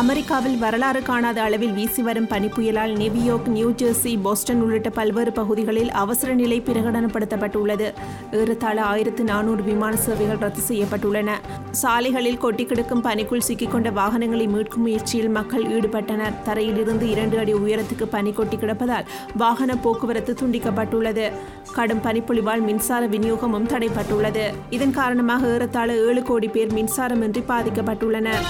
அமெரிக்காவில் வரலாறு காணாத அளவில் வீசி வரும் பனிப்புயலால் New York New Jersey Boston உள்ளிட்ட பல்வேறு பகுதிகளில் அவசர நிலை பிரகடனப்படுத்தப்பட்டுள்ளது. ஏறத்தாழ ஆயிரத்து நானூறு விமான சேவைகள் ரத்து செய்யப்பட்டுள்ளன. சாலைகளில் கொட்டி கிடக்கும் பனிக்குள் சிக்கிக்கொண்ட வாகனங்களை மீட்கும் முயற்சியில் மக்கள் ஈடுபட்டனர். தரையிலிருந்து இரண்டு அடி உயரத்துக்கு பனி கொட்டி கிடப்பதால் வாகன போக்குவரத்து துண்டிக்கப்பட்டுள்ளது. கடும் பனிப்பொழிவால் மின்சார விநியோகமும் தடைப்பட்டுள்ளது. இதன் காரணமாக ஏறத்தாழ ஏழு கோடி பேர் மின்சாரமின்றி பாதிக்கப்பட்டுள்ளனர்.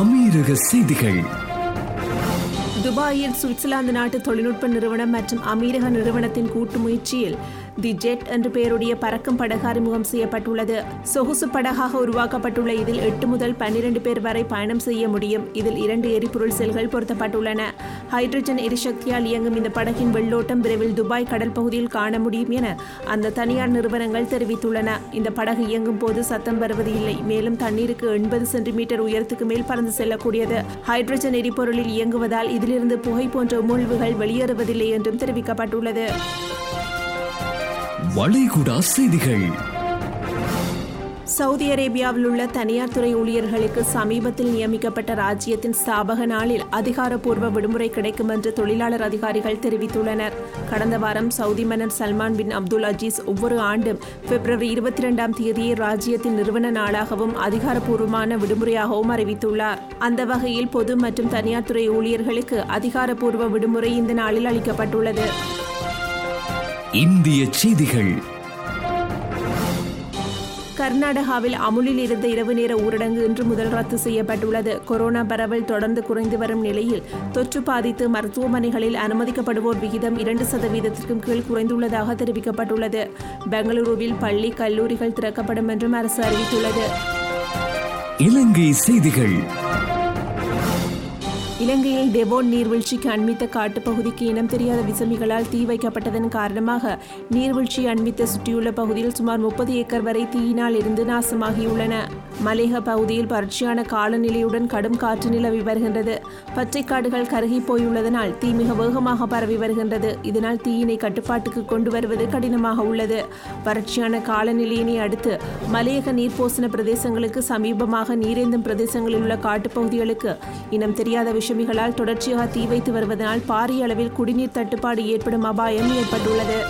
அமீரக செய்திகள். துபாயில் சுவிட்சர்லாந்து நாட்டு தொழில்நுட்ப நிறுவனம் மற்றும் அமீரக நிறுவனத்தின் கூட்டு முயற்சியில் தி ஜெட் என்று பெயருடைய பறக்கும் படகு அறிமுகம் செய்யப்பட்டுள்ளது. சொகுசு படகாக உருவாக்கப்பட்டுள்ள இதில் எட்டு முதல் பன்னிரண்டு பேர் வரை பயணம் செய்ய முடியும். இதில் இரண்டு எரிபொருள் செல்கள் பொருத்தப்பட்டுள்ளன. ஹைட்ரஜன் எரிசக்தியால் இயங்கும் இந்த படகின் வெள்ளோட்டம் விரைவில் துபாய் கடல் பகுதியில் காண முடியும் என அந்த தனியார் நிறுவனங்கள் தெரிவித்துள்ளன. இந்த படகு இயங்கும் போது சத்தம் வருவது இல்லை. மேலும் தண்ணீருக்கு எண்பது சென்டிமீட்டர் உயரத்துக்கு மேல் பறந்து செல்லக்கூடியது. ஹைட்ரஜன் எரிபொருளில் இயங்குவதால் இதிலிருந்து புகை போன்ற உமிழ்வுகள் வெளியேறுவதில்லை என்றும் தெரிவிக்கப்பட்டுள்ளது. வளைகுடா செய்திகள். சவுதி அரேபியாவில் உள்ள தனியார் துறை ஊழியர்களுக்கு சமீபத்தில் நியமிக்கப்பட்ட ராஜ்யத்தின் ஸ்தாபக நாளில் அதிகாரப்பூர்வ விடுமுறை கிடைக்கும் என்று தொழிலாளர் அதிகாரிகள் தெரிவித்துள்ளனர். கடந்த வாரம் சவுதி மன்னர் சல்மான் பின் அப்துல் அஜீஸ் ஒவ்வொரு ஆண்டும் பிப்ரவரி இருபத்தி இரண்டாம் தேதியை ராஜ்யத்தின் நிறுவன நாளாகவும் அதிகாரப்பூர்வமான விடுமுறையாகவும் அறிவித்துள்ளார். அந்த வகையில் பொது மற்றும் தனியார் துறை ஊழியர்களுக்கு அதிகாரப்பூர்வ விடுமுறை இந்த நாளில் அளிக்கப்பட்டுள்ளது. இந்திய செய்திகள். கர்நாடகாவில் அமுலில் இருந்த இரவு நேர ஊரடங்கு இன்று முதல் ரத்து செய்யப்பட்டுள்ளது. கொரோனா பரவல் தொடர்ந்து குறைந்து வரும் நிலையில் தொற்று பாதித்து மருத்துவமனைகளில் அனுமதிக்கப்படுவோர் விகிதம் இரண்டு சதவீதத்திற்கும் கீழ் குறைந்துள்ளதாக தெரிவிக்கப்பட்டுள்ளது. பெங்களூருவில் பள்ளி கல்லூரிகள் திறக்கப்படும் என்றும் அரசு அறிவித்துள்ளது. இலங்கை செய்திகள். இலங்கையில் டெவோன் நீர்வீழ்ச்சிக்கு அண்மித்த காட்டுப்பகுதிக்கு இனம் தெரியாத விசமிகளால் தீ வைக்கப்பட்டதன் காரணமாக நீர்வீழ்ச்சி அண்மித்த சுற்றியுள்ள பகுதியில் சுமார் முப்பது ஏக்கர் வரை தீயினால் இருந்து நாசமாகியுள்ளன. மலேக பகுதியில் வறட்சியான காலநிலையுடன் கடும் காற்று நிலவி வருகின்றது. பச்சைக்காடுகள் கருகி போயுள்ளதனால் தீ மிக வேகமாக பரவி வருகின்றது. இதனால் தீயினை கட்டுப்பாட்டுக்கு கொண்டு வருவது கடினமாக உள்ளது. வறட்சியான காலநிலையினை அடுத்து மலையக நீர்ப்போசன பிரதேசங்களுக்கு சமீபமாக நீரேந்தும் பிரதேசங்களில் உள்ள காட்டுப்பகுதிகளுக்கு இனம் தெரியாத விஷயம் விஷமிகளால் தொடர்ச்சியாக தீ வைத்து வருவதனால் பாரிய அளவில் குடிநீர் தட்டுப்பாடு ஏற்படும் அபாயம் ஏற்பட்டுள்ளது.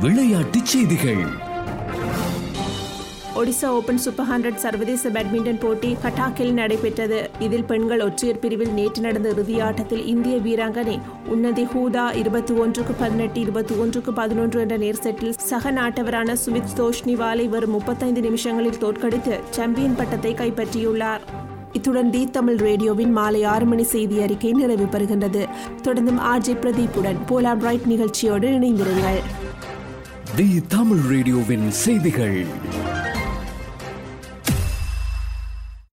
விளையாட்டுச் செய்திகள். ஒடிசா ஓபன் சூப்பர் ஹண்ட்ரட் சர்வதேச பேட்மிண்டன் போட்டி கட்டாக்கில் நடைபெற்றது. இதில் பெண்கள் ஒற்றையர் பிரிவில் நேற்று நடந்த இறுதி ஆட்டத்தில் இந்திய வீராங்கனை உன்னதி ஹூதா இருபத்தி ஒன்றுக்கு பதினெட்டு இருபத்தி ஒன்றுக்கு பதினொன்று என்ற நேர் செட்டில் சக நாட்டவரான சுமித் தோஷ்னிவாலை வரும் முப்பத்தைந்து நிமிஷங்களில் தோற்கடித்து சாம்பியன் பட்டத்தை கைப்பற்றியுள்ளார். இத்துடன் டி தமிழ் ரேடியோவின் மாலை ஆறு மணி செய்தி அறிக்கை நிறைவு பெறுகின்றது தொடர்ந்தும் ஆர்ஜி பிரதீப்புடன் போலாம் ரைட் நிகழ்ச்சியோடு இணைந்திருங்கள். தி தமிழ் ரேடியோவின் செய்திகள்.